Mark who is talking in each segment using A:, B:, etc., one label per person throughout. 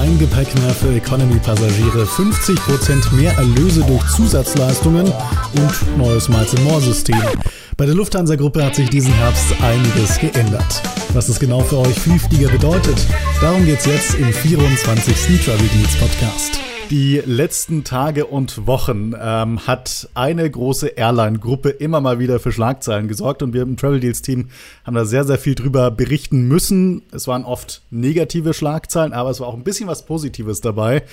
A: Kein Gepäck mehr für Economy-Passagiere, 50% mehr Erlöse durch Zusatzleistungen und neues Miles-More-System. Bei der Lufthansa-Gruppe hat sich diesen Herbst einiges geändert. Was es genau für euch Vielflieger bedeutet, darum geht's jetzt im 24. Travel Deals Podcast. Die letzten Tage und Wochen ähm, hat eine große Airline-Gruppe immer mal wieder für Schlagzeilen gesorgt und wir im Travel Deals Team haben da sehr, sehr viel drüber berichten müssen. Es waren oft negative Schlagzeilen, aber es war auch ein bisschen was Positives dabei.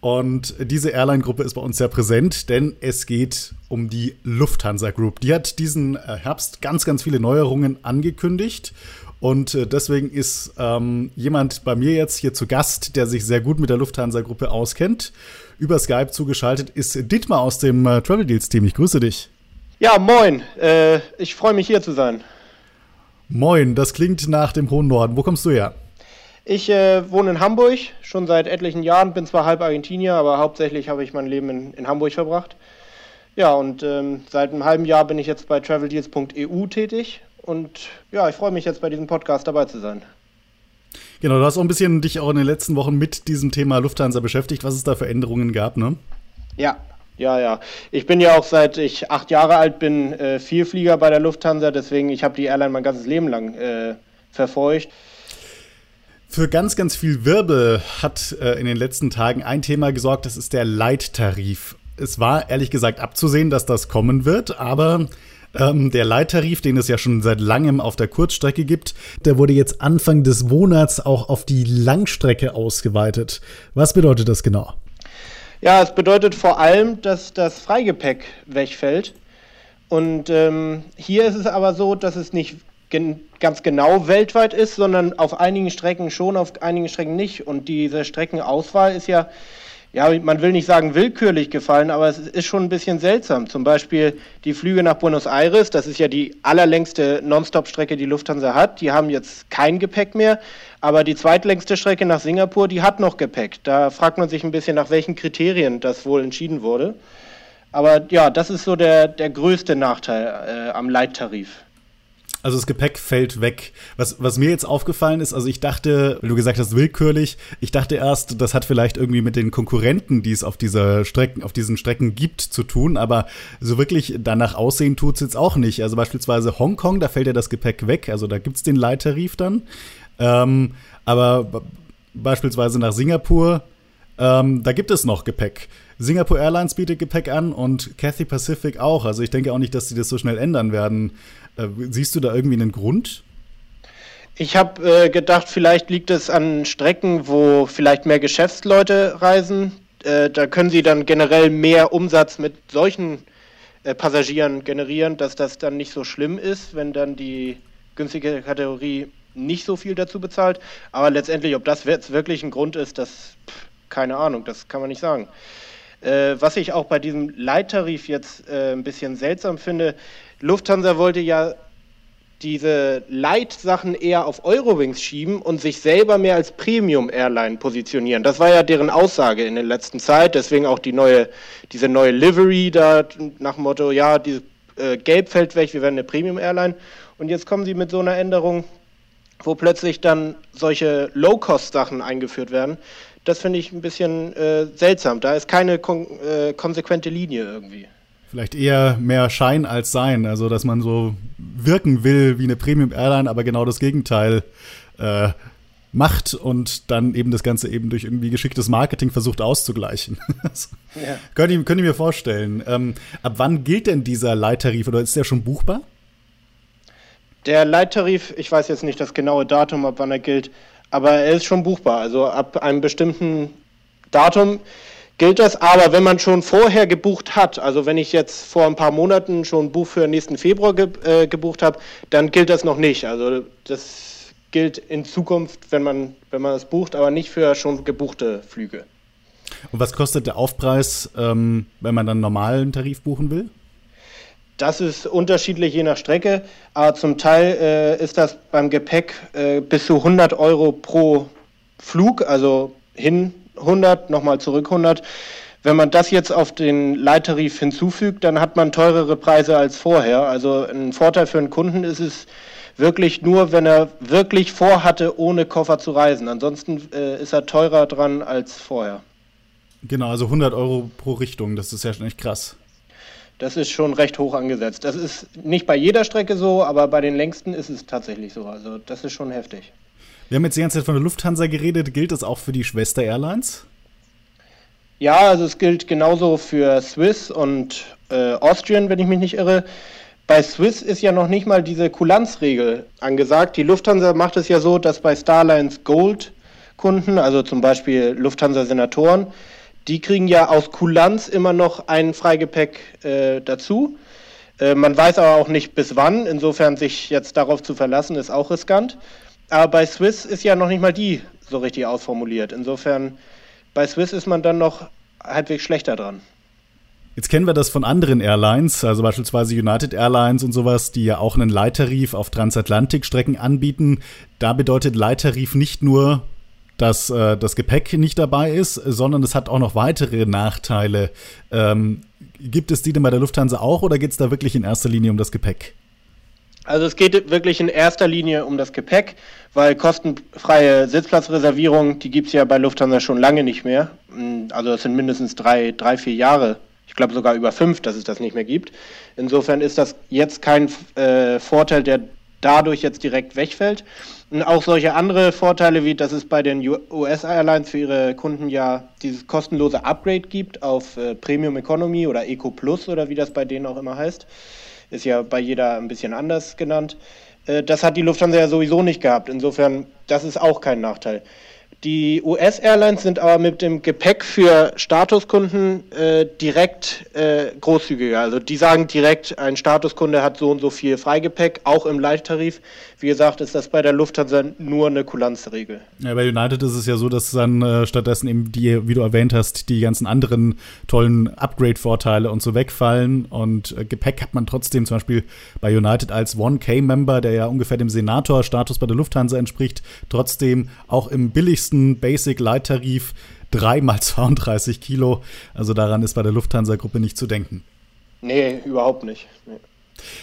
A: Und diese Airline-Gruppe ist bei uns sehr präsent, denn es geht um die Lufthansa Group. Die hat diesen äh, Herbst ganz, ganz viele Neuerungen angekündigt. Und äh, deswegen ist ähm, jemand bei mir jetzt hier zu Gast, der sich sehr gut mit der Lufthansa-Gruppe auskennt. Über Skype zugeschaltet ist Dietmar aus dem äh, Travel Deals-Team. Ich grüße dich.
B: Ja, moin. Äh, ich freue mich hier zu sein.
A: Moin, das klingt nach dem hohen Norden. Wo kommst du her?
B: Ich äh, wohne in Hamburg, schon seit etlichen Jahren, bin zwar halb Argentinier, aber hauptsächlich habe ich mein Leben in, in Hamburg verbracht. Ja, und ähm, seit einem halben Jahr bin ich jetzt bei traveldeals.eu tätig und ja, ich freue mich jetzt bei diesem Podcast dabei zu sein.
A: Genau, du hast auch ein bisschen dich auch in den letzten Wochen mit diesem Thema Lufthansa beschäftigt, was es da für Änderungen gab, ne?
B: Ja, ja, ja. Ich bin ja auch seit ich acht Jahre alt bin äh, Vielflieger bei der Lufthansa, deswegen ich habe die Airline mein ganzes Leben lang äh, verfolgt.
A: Für ganz, ganz viel Wirbel hat äh, in den letzten Tagen ein Thema gesorgt, das ist der Leittarif. Es war ehrlich gesagt abzusehen, dass das kommen wird, aber ähm, der Leittarif, den es ja schon seit langem auf der Kurzstrecke gibt, der wurde jetzt Anfang des Monats auch auf die Langstrecke ausgeweitet. Was bedeutet das genau?
B: Ja, es bedeutet vor allem, dass das Freigepäck wegfällt. Und ähm, hier ist es aber so, dass es nicht gen ganz genau weltweit ist, sondern auf einigen Strecken schon, auf einigen Strecken nicht. Und diese Streckenauswahl ist ja ja, man will nicht sagen willkürlich gefallen, aber es ist schon ein bisschen seltsam. Zum Beispiel die Flüge nach Buenos Aires, das ist ja die allerlängste Nonstop-Strecke, die Lufthansa hat. Die haben jetzt kein Gepäck mehr, aber die zweitlängste Strecke nach Singapur, die hat noch Gepäck. Da fragt man sich ein bisschen, nach welchen Kriterien das wohl entschieden wurde. Aber ja, das ist so der, der größte Nachteil äh, am Leittarif.
A: Also das Gepäck fällt weg. Was, was mir jetzt aufgefallen ist, also ich dachte, du gesagt hast, willkürlich, ich dachte erst, das hat vielleicht irgendwie mit den Konkurrenten, die es auf dieser Strecken, auf diesen Strecken gibt, zu tun, aber so wirklich danach aussehen tut es jetzt auch nicht. Also beispielsweise Hongkong, da fällt ja das Gepäck weg, also da gibt es den Leittarif dann. Ähm, aber beispielsweise nach Singapur, ähm, da gibt es noch Gepäck. Singapore Airlines bietet Gepäck an und Cathay Pacific auch. Also ich denke auch nicht, dass sie das so schnell ändern werden. Äh, siehst du da irgendwie einen Grund?
B: Ich habe äh, gedacht, vielleicht liegt es an Strecken, wo vielleicht mehr Geschäftsleute reisen. Äh, da können sie dann generell mehr Umsatz mit solchen äh, Passagieren generieren, dass das dann nicht so schlimm ist, wenn dann die günstige Kategorie nicht so viel dazu bezahlt. Aber letztendlich, ob das wirklich ein Grund ist, das pff, keine Ahnung, das kann man nicht sagen. Äh, was ich auch bei diesem Leittarif jetzt äh, ein bisschen seltsam finde, Lufthansa wollte ja diese Leitsachen eher auf Eurowings schieben und sich selber mehr als Premium-Airline positionieren. Das war ja deren Aussage in der letzten Zeit, deswegen auch die neue, diese neue Livery da nach dem Motto, ja, die, äh, Gelb fällt weg, wir werden eine Premium-Airline. Und jetzt kommen sie mit so einer Änderung, wo plötzlich dann solche Low-Cost-Sachen eingeführt werden. Das finde ich ein bisschen äh, seltsam. Da ist keine kon äh, konsequente Linie irgendwie.
A: Vielleicht eher mehr Schein als Sein, also dass man so wirken will wie eine Premium Airline, aber genau das Gegenteil äh, macht und dann eben das Ganze eben durch irgendwie geschicktes Marketing versucht auszugleichen. ja. könnt, ihr, könnt ihr mir vorstellen. Ähm, ab wann gilt denn dieser Leittarif oder ist der schon buchbar?
B: Der Leittarif, ich weiß jetzt nicht das genaue Datum, ab wann er gilt, aber er ist schon buchbar. Also ab einem bestimmten Datum gilt das. Aber wenn man schon vorher gebucht hat, also wenn ich jetzt vor ein paar Monaten schon ein Buch für nächsten Februar ge äh, gebucht habe, dann gilt das noch nicht. Also das gilt in Zukunft, wenn man, wenn man das bucht, aber nicht für schon gebuchte Flüge.
A: Und was kostet der Aufpreis, ähm, wenn man dann einen normalen Tarif buchen will?
B: Das ist unterschiedlich je nach Strecke, aber zum Teil äh, ist das beim Gepäck äh, bis zu 100 Euro pro Flug, also hin 100, nochmal zurück 100. Wenn man das jetzt auf den Leittarif hinzufügt, dann hat man teurere Preise als vorher. Also ein Vorteil für einen Kunden ist es, wirklich nur, wenn er wirklich vorhatte, ohne Koffer zu reisen. Ansonsten äh, ist er teurer dran als vorher.
A: Genau, also 100 Euro pro Richtung, das ist ja schon echt krass.
B: Das ist schon recht hoch angesetzt. Das ist nicht bei jeder Strecke so, aber bei den längsten ist es tatsächlich so. Also das ist schon heftig.
A: Wir haben jetzt die ganze Zeit von der Lufthansa geredet. Gilt das auch für die Schwester Airlines?
B: Ja, also es gilt genauso für Swiss und äh, Austrian, wenn ich mich nicht irre. Bei Swiss ist ja noch nicht mal diese Kulanzregel angesagt. Die Lufthansa macht es ja so, dass bei Starlines Gold Kunden, also zum Beispiel Lufthansa-Senatoren, die kriegen ja aus Kulanz immer noch ein Freigepäck äh, dazu. Äh, man weiß aber auch nicht bis wann, insofern sich jetzt darauf zu verlassen, ist auch riskant. Aber bei Swiss ist ja noch nicht mal die so richtig ausformuliert. Insofern, bei Swiss ist man dann noch halbwegs schlechter dran.
A: Jetzt kennen wir das von anderen Airlines, also beispielsweise United Airlines und sowas, die ja auch einen Leittarif auf Transatlantikstrecken anbieten. Da bedeutet Leittarif nicht nur, dass äh, das Gepäck nicht dabei ist, sondern es hat auch noch weitere Nachteile. Ähm, gibt es die denn bei der Lufthansa auch oder geht es da wirklich in erster Linie um das Gepäck?
B: Also es geht wirklich in erster Linie um das Gepäck, weil kostenfreie Sitzplatzreservierung, die gibt es ja bei Lufthansa schon lange nicht mehr. Also es sind mindestens drei, drei vier Jahre, ich glaube sogar über fünf, dass es das nicht mehr gibt. Insofern ist das jetzt kein äh, Vorteil, der dadurch jetzt direkt wegfällt. Und auch solche andere Vorteile, wie dass es bei den US-Airlines für ihre Kunden ja dieses kostenlose Upgrade gibt auf äh, Premium Economy oder Eco Plus oder wie das bei denen auch immer heißt. Ist ja bei jeder ein bisschen anders genannt. Äh, das hat die Lufthansa ja sowieso nicht gehabt. Insofern, das ist auch kein Nachteil. Die US-Airlines sind aber mit dem Gepäck für Statuskunden äh, direkt äh, großzügiger. Also die sagen direkt, ein Statuskunde hat so und so viel Freigepäck, auch im Leichttarif. Wie gesagt, ist das bei der Lufthansa nur eine Kulanzregel.
A: Ja, bei United ist es ja so, dass dann äh, stattdessen eben die, wie du erwähnt hast, die ganzen anderen tollen Upgrade-Vorteile und so wegfallen. Und äh, Gepäck hat man trotzdem zum Beispiel bei United als 1K-Member, der ja ungefähr dem Senator-Status bei der Lufthansa entspricht, trotzdem auch im billigsten Basic-Leittarif 3 mal 32 Kilo. Also daran ist bei der Lufthansa-Gruppe nicht zu denken.
B: Nee, überhaupt nicht. Nee.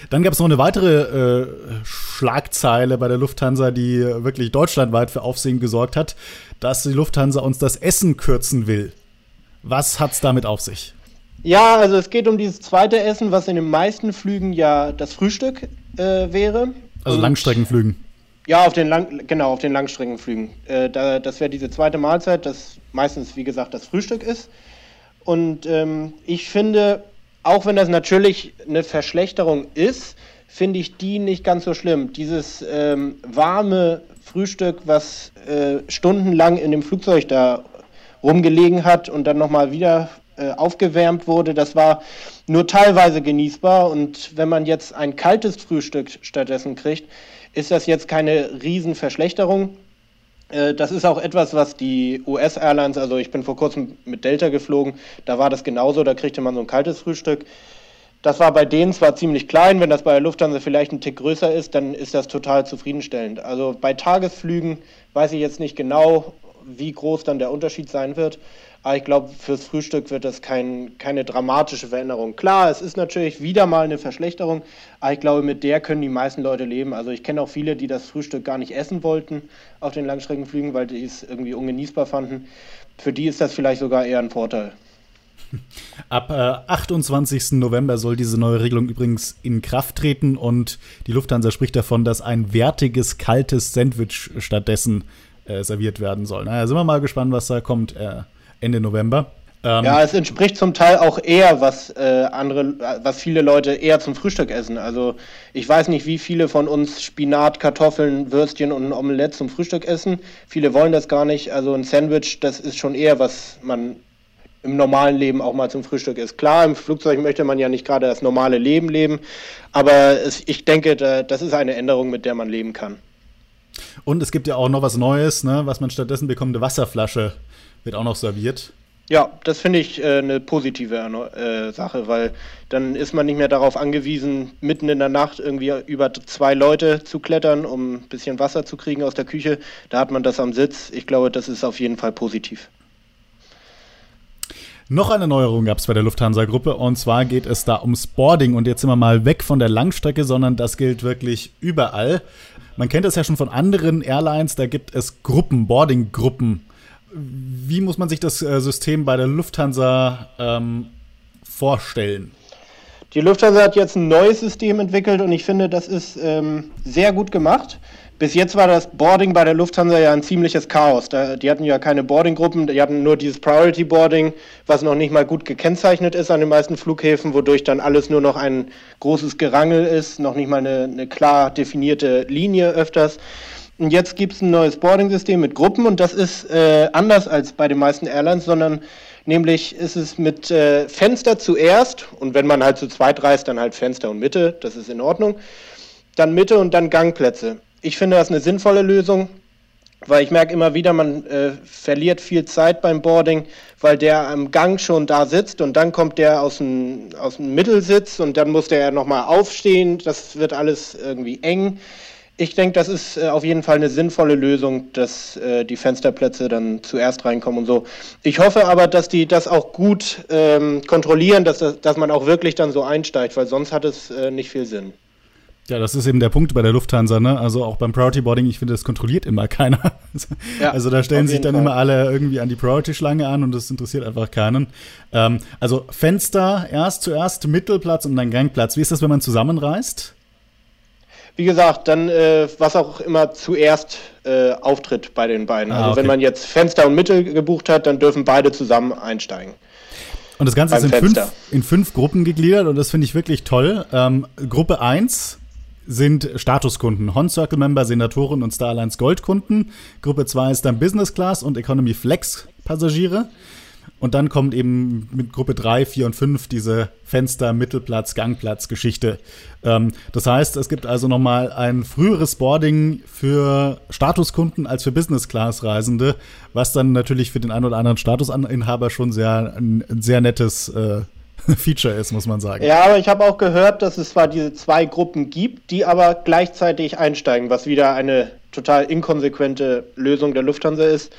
A: Dann gab es noch eine weitere äh, Schlagzeile bei der Lufthansa, die wirklich deutschlandweit für Aufsehen gesorgt hat, dass die Lufthansa uns das Essen kürzen will. Was hat es damit auf sich?
B: Ja, also es geht um dieses zweite Essen, was in den meisten Flügen ja das Frühstück äh, wäre.
A: Also Und Langstreckenflügen.
B: Ja, auf den Lang genau, auf den Langstreckenflügen. Äh, da, das wäre diese zweite Mahlzeit, das meistens, wie gesagt, das Frühstück ist. Und ähm, ich finde, auch wenn das natürlich eine Verschlechterung ist, finde ich die nicht ganz so schlimm. Dieses ähm, warme Frühstück, was äh, stundenlang in dem Flugzeug da rumgelegen hat und dann nochmal wieder äh, aufgewärmt wurde, das war nur teilweise genießbar. Und wenn man jetzt ein kaltes Frühstück stattdessen kriegt, ist das jetzt keine Riesenverschlechterung. Äh, das ist auch etwas, was die US-Airlines, also ich bin vor kurzem mit Delta geflogen, da war das genauso, da kriegte man so ein kaltes Frühstück. Das war bei denen zwar ziemlich klein, wenn das bei der Lufthansa vielleicht ein Tick größer ist, dann ist das total zufriedenstellend. Also bei Tagesflügen weiß ich jetzt nicht genau, wie groß dann der Unterschied sein wird. Aber ich glaube, fürs Frühstück wird das kein, keine dramatische Veränderung. Klar, es ist natürlich wieder mal eine Verschlechterung, aber ich glaube, mit der können die meisten Leute leben. Also ich kenne auch viele, die das Frühstück gar nicht essen wollten auf den Langstreckenflügen, weil die es irgendwie ungenießbar fanden. Für die ist das vielleicht sogar eher ein Vorteil.
A: Ab äh, 28. November soll diese neue Regelung übrigens in Kraft treten und die Lufthansa spricht davon, dass ein wertiges, kaltes Sandwich stattdessen äh, serviert werden soll. Naja, sind wir mal gespannt, was da kommt. Äh, Ende November.
B: Ähm, ja, es entspricht zum Teil auch eher, was äh, andere, was viele Leute eher zum Frühstück essen. Also ich weiß nicht, wie viele von uns Spinat, Kartoffeln, Würstchen und ein Omelett zum Frühstück essen. Viele wollen das gar nicht. Also ein Sandwich, das ist schon eher, was man im normalen Leben auch mal zum Frühstück isst. Klar, im Flugzeug möchte man ja nicht gerade das normale Leben leben, aber es, ich denke, da, das ist eine Änderung, mit der man leben kann.
A: Und es gibt ja auch noch was Neues, ne, was man stattdessen bekommt, eine Wasserflasche wird auch noch serviert.
B: Ja, das finde ich äh, eine positive äh, Sache, weil dann ist man nicht mehr darauf angewiesen, mitten in der Nacht irgendwie über zwei Leute zu klettern, um ein bisschen Wasser zu kriegen aus der Küche. Da hat man das am Sitz. Ich glaube, das ist auf jeden Fall positiv.
A: Noch eine Neuerung gab es bei der Lufthansa-Gruppe und zwar geht es da ums Boarding und jetzt sind wir mal weg von der Langstrecke, sondern das gilt wirklich überall. Man kennt das ja schon von anderen Airlines, da gibt es Gruppen, Boarding-Gruppen. Wie muss man sich das äh, System bei der Lufthansa ähm, vorstellen?
B: Die Lufthansa hat jetzt ein neues System entwickelt und ich finde, das ist ähm, sehr gut gemacht. Bis jetzt war das Boarding bei der Lufthansa ja ein ziemliches Chaos. Da, die hatten ja keine Boardinggruppen, die hatten nur dieses Priority Boarding, was noch nicht mal gut gekennzeichnet ist an den meisten Flughäfen, wodurch dann alles nur noch ein großes Gerangel ist, noch nicht mal eine, eine klar definierte Linie öfters. Und jetzt gibt es ein neues Boarding-System mit Gruppen und das ist äh, anders als bei den meisten Airlines, sondern nämlich ist es mit äh, Fenster zuerst und wenn man halt zu zweit reist, dann halt Fenster und Mitte, das ist in Ordnung. Dann Mitte und dann Gangplätze ich finde das eine sinnvolle Lösung, weil ich merke immer wieder, man äh, verliert viel Zeit beim Boarding, weil der am Gang schon da sitzt und dann kommt der aus dem, aus dem Mittelsitz und dann muss der ja nochmal aufstehen. Das wird alles irgendwie eng. Ich denke, das ist äh, auf jeden Fall eine sinnvolle Lösung, dass äh, die Fensterplätze dann zuerst reinkommen und so. Ich hoffe aber, dass die das auch gut ähm, kontrollieren, dass, das, dass man auch wirklich dann so einsteigt, weil sonst hat es äh, nicht viel Sinn.
A: Ja, das ist eben der Punkt bei der Lufthansa, ne? Also auch beim Priority Boarding, ich finde, das kontrolliert immer keiner. Ja, also da stellen sich dann Fall. immer alle irgendwie an die Priority-Schlange an und das interessiert einfach keinen. Ähm, also Fenster erst zuerst, Mittelplatz und dann Gangplatz. Wie ist das, wenn man zusammenreist?
B: Wie gesagt, dann äh, was auch immer zuerst äh, auftritt bei den beiden. Ah, also okay. wenn man jetzt Fenster und Mittel gebucht hat, dann dürfen beide zusammen einsteigen.
A: Und das Ganze ist in fünf, in fünf, Gruppen gegliedert und das finde ich wirklich toll. Ähm, Gruppe 1 sind Statuskunden. Hon Circle Member, Senatoren und Star Alliance Goldkunden. Gruppe 2 ist dann Business Class und Economy Flex Passagiere. Und dann kommt eben mit Gruppe 3, 4 und 5 diese Fenster, Mittelplatz, Gangplatz Geschichte. Ähm, das heißt, es gibt also nochmal ein früheres Boarding für Statuskunden als für Business-Class-Reisende, was dann natürlich für den einen oder anderen Statusinhaber schon sehr, ein, sehr nettes äh, Feature ist, muss man sagen.
B: Ja, aber ich habe auch gehört, dass es zwar diese zwei Gruppen gibt, die aber gleichzeitig einsteigen, was wieder eine total inkonsequente Lösung der Lufthansa ist.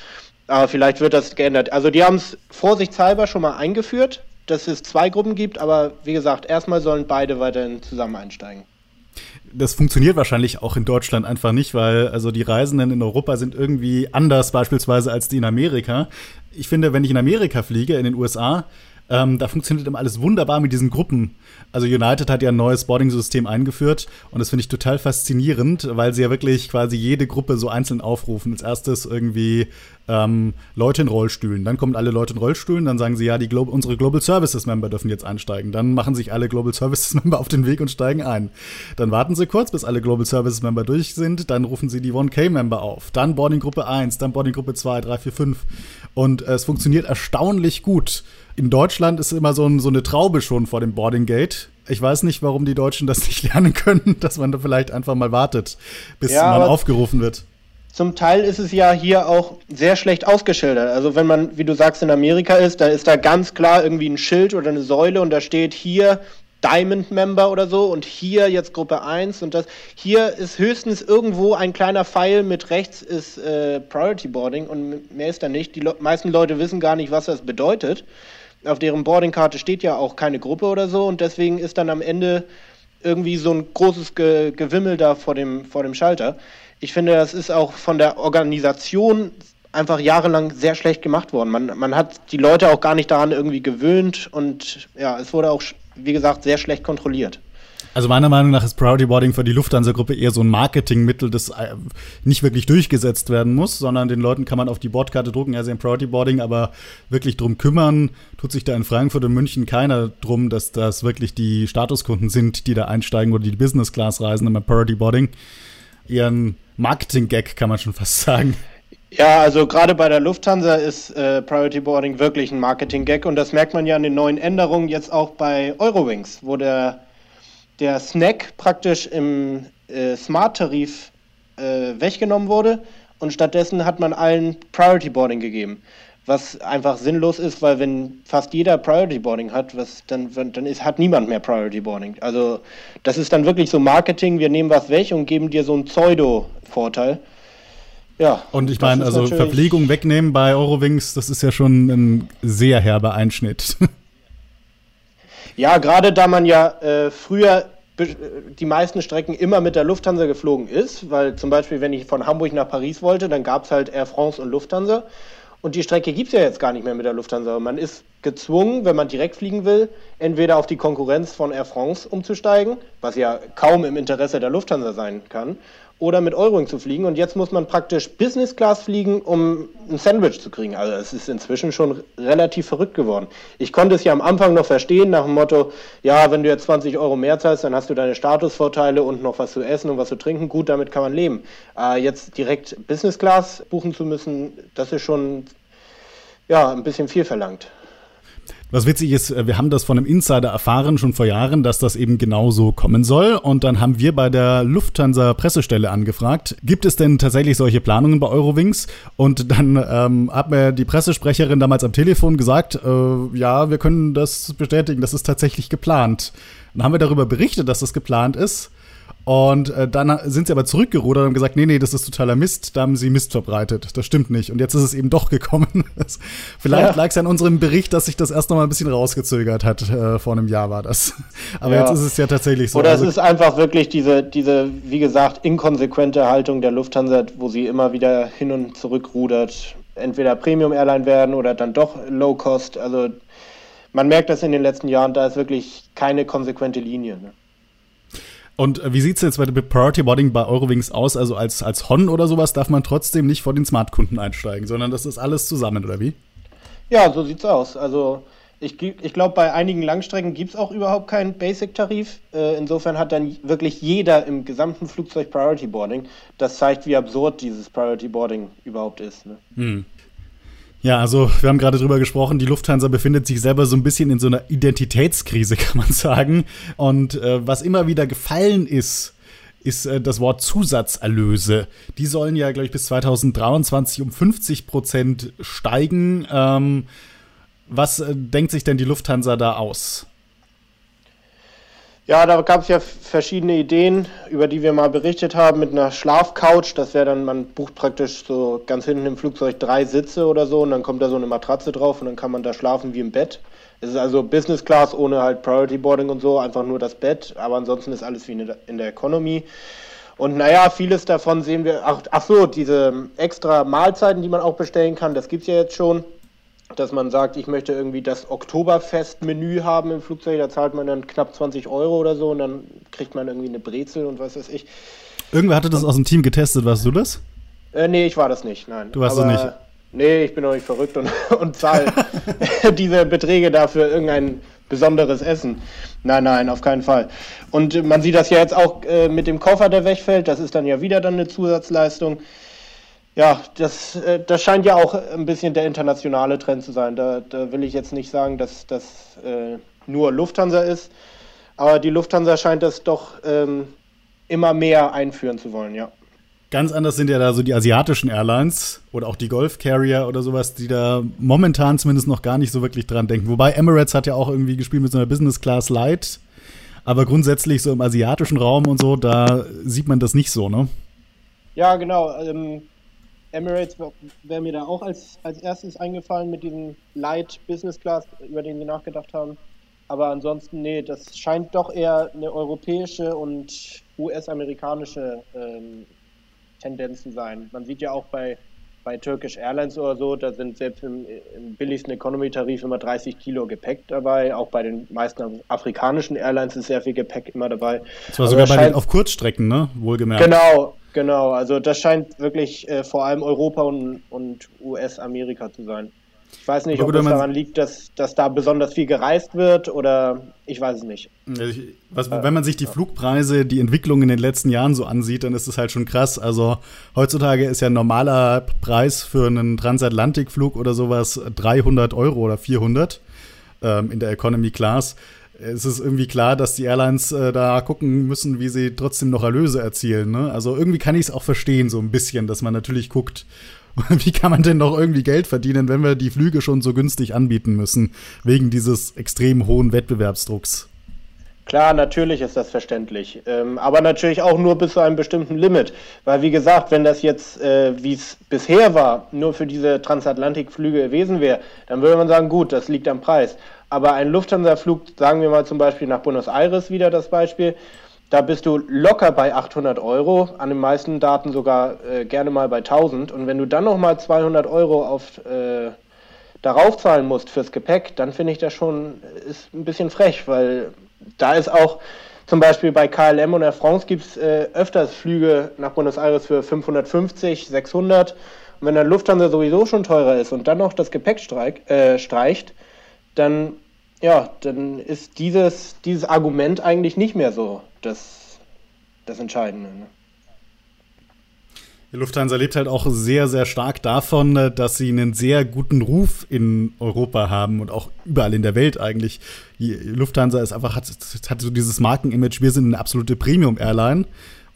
B: Aber vielleicht wird das geändert. Also die haben es vorsichtshalber schon mal eingeführt, dass es zwei Gruppen gibt, aber wie gesagt, erstmal sollen beide weiterhin zusammen einsteigen.
A: Das funktioniert wahrscheinlich auch in Deutschland einfach nicht, weil also die Reisenden in Europa sind irgendwie anders beispielsweise als die in Amerika. Ich finde, wenn ich in Amerika fliege, in den USA, ähm, da funktioniert immer alles wunderbar mit diesen Gruppen. Also United hat ja ein neues Boarding-System eingeführt und das finde ich total faszinierend, weil sie ja wirklich quasi jede Gruppe so einzeln aufrufen. Als erstes irgendwie ähm, Leute in Rollstühlen, dann kommen alle Leute in Rollstühlen, dann sagen sie, ja, die Glo unsere Global Services Member dürfen jetzt einsteigen. Dann machen sich alle Global Services Member auf den Weg und steigen ein. Dann warten sie kurz, bis alle Global Services Member durch sind, dann rufen sie die 1K Member auf. Dann Boarding Gruppe 1, dann Boarding Gruppe 2, 3, 4, 5. Und äh, es funktioniert erstaunlich gut in Deutschland ist immer so, ein, so eine Traube schon vor dem Boarding Gate. Ich weiß nicht, warum die Deutschen das nicht lernen können, dass man da vielleicht einfach mal wartet, bis ja, man aufgerufen wird.
B: Zum Teil ist es ja hier auch sehr schlecht ausgeschildert. Also wenn man, wie du sagst, in Amerika ist, dann ist da ganz klar irgendwie ein Schild oder eine Säule und da steht hier Diamond Member oder so und hier jetzt Gruppe 1 und das. Hier ist höchstens irgendwo ein kleiner Pfeil mit rechts ist äh, Priority Boarding und mehr ist da nicht. Die Le meisten Leute wissen gar nicht, was das bedeutet auf deren Boardingkarte steht ja auch keine Gruppe oder so und deswegen ist dann am Ende irgendwie so ein großes Ge Gewimmel da vor dem, vor dem Schalter. Ich finde, das ist auch von der Organisation einfach jahrelang sehr schlecht gemacht worden. Man, man hat die Leute auch gar nicht daran irgendwie gewöhnt und ja, es wurde auch, wie gesagt, sehr schlecht kontrolliert.
A: Also meiner Meinung nach ist Priority Boarding für die Lufthansa-Gruppe eher so ein Marketingmittel, das äh, nicht wirklich durchgesetzt werden muss, sondern den Leuten kann man auf die Bordkarte drucken, ja, sie haben Priority Boarding, aber wirklich drum kümmern, tut sich da in Frankfurt und München keiner drum, dass das wirklich die Statuskunden sind, die da einsteigen oder die Business Class reisen im Priority Boarding. Eher ein Marketing-Gag, kann man schon fast sagen.
B: Ja, also gerade bei der Lufthansa ist äh, Priority Boarding wirklich ein Marketing-Gag und das merkt man ja an den neuen Änderungen jetzt auch bei Eurowings, wo der der Snack praktisch im äh, Smart-Tarif äh, weggenommen wurde und stattdessen hat man allen Priority Boarding gegeben. Was einfach sinnlos ist, weil wenn fast jeder Priority Boarding hat, was dann, dann ist, hat niemand mehr Priority Boarding. Also das ist dann wirklich so Marketing, wir nehmen was weg und geben dir so einen Pseudo-Vorteil.
A: Ja. Und ich meine, also Verpflegung wegnehmen bei Eurowings, das ist ja schon ein sehr herber Einschnitt.
B: Ja, gerade da man ja äh, früher die meisten Strecken immer mit der Lufthansa geflogen ist, weil zum Beispiel, wenn ich von Hamburg nach Paris wollte, dann gab es halt Air France und Lufthansa. Und die Strecke gibt es ja jetzt gar nicht mehr mit der Lufthansa. Man ist gezwungen, wenn man direkt fliegen will, entweder auf die Konkurrenz von Air France umzusteigen, was ja kaum im Interesse der Lufthansa sein kann, oder mit Eurowing zu fliegen. Und jetzt muss man praktisch Business Class fliegen, um ein Sandwich zu kriegen. Also es ist inzwischen schon relativ verrückt geworden. Ich konnte es ja am Anfang noch verstehen, nach dem Motto, ja, wenn du jetzt 20 Euro mehr zahlst, dann hast du deine Statusvorteile und noch was zu essen und was zu trinken. Gut, damit kann man leben. Äh, jetzt direkt Business Class buchen zu müssen, das ist schon ja, ein bisschen viel verlangt.
A: Was witzig ist, äh, wir haben das von einem Insider erfahren, schon vor Jahren, dass das eben genauso kommen soll. Und dann haben wir bei der Lufthansa Pressestelle angefragt, gibt es denn tatsächlich solche Planungen bei Eurowings? Und dann ähm, hat mir die Pressesprecherin damals am Telefon gesagt, äh, ja, wir können das bestätigen, das ist tatsächlich geplant. Dann haben wir darüber berichtet, dass das geplant ist. Und äh, dann sind sie aber zurückgerudert und haben gesagt, nee, nee, das ist totaler Mist, da haben sie Mist verbreitet. Das stimmt nicht. Und jetzt ist es eben doch gekommen. Vielleicht ja. lag es an unserem Bericht, dass sich das erst noch mal ein bisschen rausgezögert hat. Äh, vor einem Jahr war das. Aber ja. jetzt ist es ja tatsächlich so.
B: Oder also, es ist einfach wirklich diese, diese, wie gesagt, inkonsequente Haltung der Lufthansa, wo sie immer wieder hin und zurück rudert. Entweder Premium-Airline werden oder dann doch Low-Cost. Also man merkt das in den letzten Jahren, da ist wirklich keine konsequente Linie. Ne?
A: Und äh, wie sieht es jetzt bei dem Priority Boarding bei Eurowings aus? Also als, als Hon oder sowas darf man trotzdem nicht vor den Smart-Kunden einsteigen, sondern das ist alles zusammen, oder wie?
B: Ja, so sieht's aus. Also ich, ich glaube, bei einigen Langstrecken gibt es auch überhaupt keinen Basic-Tarif. Äh, insofern hat dann wirklich jeder im gesamten Flugzeug Priority Boarding. Das zeigt, wie absurd dieses Priority Boarding überhaupt ist. Ne? Hm.
A: Ja, also wir haben gerade drüber gesprochen, die Lufthansa befindet sich selber so ein bisschen in so einer Identitätskrise, kann man sagen. Und äh, was immer wieder gefallen ist, ist äh, das Wort Zusatzerlöse. Die sollen ja, glaube ich, bis 2023 um 50 Prozent steigen. Ähm, was äh, denkt sich denn die Lufthansa da aus?
B: Ja, da gab es ja verschiedene Ideen, über die wir mal berichtet haben, mit einer Schlafcouch. Das wäre dann, man bucht praktisch so ganz hinten im Flugzeug drei Sitze oder so und dann kommt da so eine Matratze drauf und dann kann man da schlafen wie im Bett. Es ist also Business Class ohne halt Priority Boarding und so, einfach nur das Bett, aber ansonsten ist alles wie in der Economy. Und naja, vieles davon sehen wir, ach, ach so, diese extra Mahlzeiten, die man auch bestellen kann, das gibt es ja jetzt schon dass man sagt, ich möchte irgendwie das Oktoberfest-Menü haben im Flugzeug, da zahlt man dann knapp 20 Euro oder so und dann kriegt man irgendwie eine Brezel und was weiß ich.
A: Irgendwer hatte das aus dem Team getestet, warst du das?
B: Äh, nee, ich war das nicht, nein.
A: Du warst es nicht?
B: Nee, ich bin noch nicht verrückt und, und zahle diese Beträge dafür irgendein besonderes Essen. Nein, nein, auf keinen Fall. Und man sieht das ja jetzt auch äh, mit dem Koffer, der wegfällt. Das ist dann ja wieder dann eine Zusatzleistung. Ja, das, äh, das scheint ja auch ein bisschen der internationale Trend zu sein. Da, da will ich jetzt nicht sagen, dass das äh, nur Lufthansa ist, aber die Lufthansa scheint das doch ähm, immer mehr einführen zu wollen, ja.
A: Ganz anders sind ja da so die asiatischen Airlines oder auch die Golf Carrier oder sowas, die da momentan zumindest noch gar nicht so wirklich dran denken. Wobei Emirates hat ja auch irgendwie gespielt mit so einer Business Class Light. Aber grundsätzlich so im asiatischen Raum und so, da sieht man das nicht so, ne?
B: Ja, genau. Ähm, Emirates wäre mir da auch als, als erstes eingefallen mit diesem Light Business Class, über den sie nachgedacht haben. Aber ansonsten, nee, das scheint doch eher eine europäische und US-amerikanische ähm, Tendenz zu sein. Man sieht ja auch bei, bei Turkish Airlines oder so, da sind selbst im, im billigsten Economy-Tarif immer 30 Kilo Gepäck dabei. Auch bei den meisten afrikanischen Airlines ist sehr viel Gepäck immer dabei.
A: Das war sogar bei den auf Kurzstrecken, ne? Wohlgemerkt.
B: Genau, Genau, also das scheint wirklich äh, vor allem Europa und, und US-Amerika zu sein. Ich weiß nicht, ob es daran liegt, dass, dass da besonders viel gereist wird oder ich weiß es nicht.
A: Was, wenn man sich die Flugpreise, die Entwicklung in den letzten Jahren so ansieht, dann ist es halt schon krass. Also heutzutage ist ja ein normaler Preis für einen Transatlantikflug oder sowas 300 Euro oder 400 ähm, in der Economy Class es ist irgendwie klar, dass die Airlines äh, da gucken müssen, wie sie trotzdem noch Erlöse erzielen. Ne? Also irgendwie kann ich es auch verstehen, so ein bisschen, dass man natürlich guckt, wie kann man denn noch irgendwie Geld verdienen, wenn wir die Flüge schon so günstig anbieten müssen, wegen dieses extrem hohen Wettbewerbsdrucks.
B: Klar, natürlich ist das verständlich. Ähm, aber natürlich auch nur bis zu einem bestimmten Limit. Weil, wie gesagt, wenn das jetzt, äh, wie es bisher war, nur für diese Transatlantikflüge gewesen wäre, dann würde man sagen, gut, das liegt am Preis. Aber ein Lufthansa-Flug, sagen wir mal zum Beispiel nach Buenos Aires wieder das Beispiel, da bist du locker bei 800 Euro, an den meisten Daten sogar äh, gerne mal bei 1000. Und wenn du dann nochmal 200 Euro auf, äh, darauf zahlen musst fürs Gepäck, dann finde ich das schon ist ein bisschen frech, weil da ist auch zum Beispiel bei KLM und Air France gibt es äh, öfters Flüge nach Buenos Aires für 550, 600. Und wenn der Lufthansa sowieso schon teurer ist und dann noch das Gepäck streik, äh, streicht, dann, ja, dann ist dieses, dieses Argument eigentlich nicht mehr so das, das Entscheidende. Ne?
A: Die Lufthansa lebt halt auch sehr, sehr stark davon, äh, dass sie einen sehr guten Ruf in Europa haben und auch überall in der Welt eigentlich. Die Lufthansa ist einfach, hat, hat so dieses Markenimage, wir sind eine absolute Premium-Airline,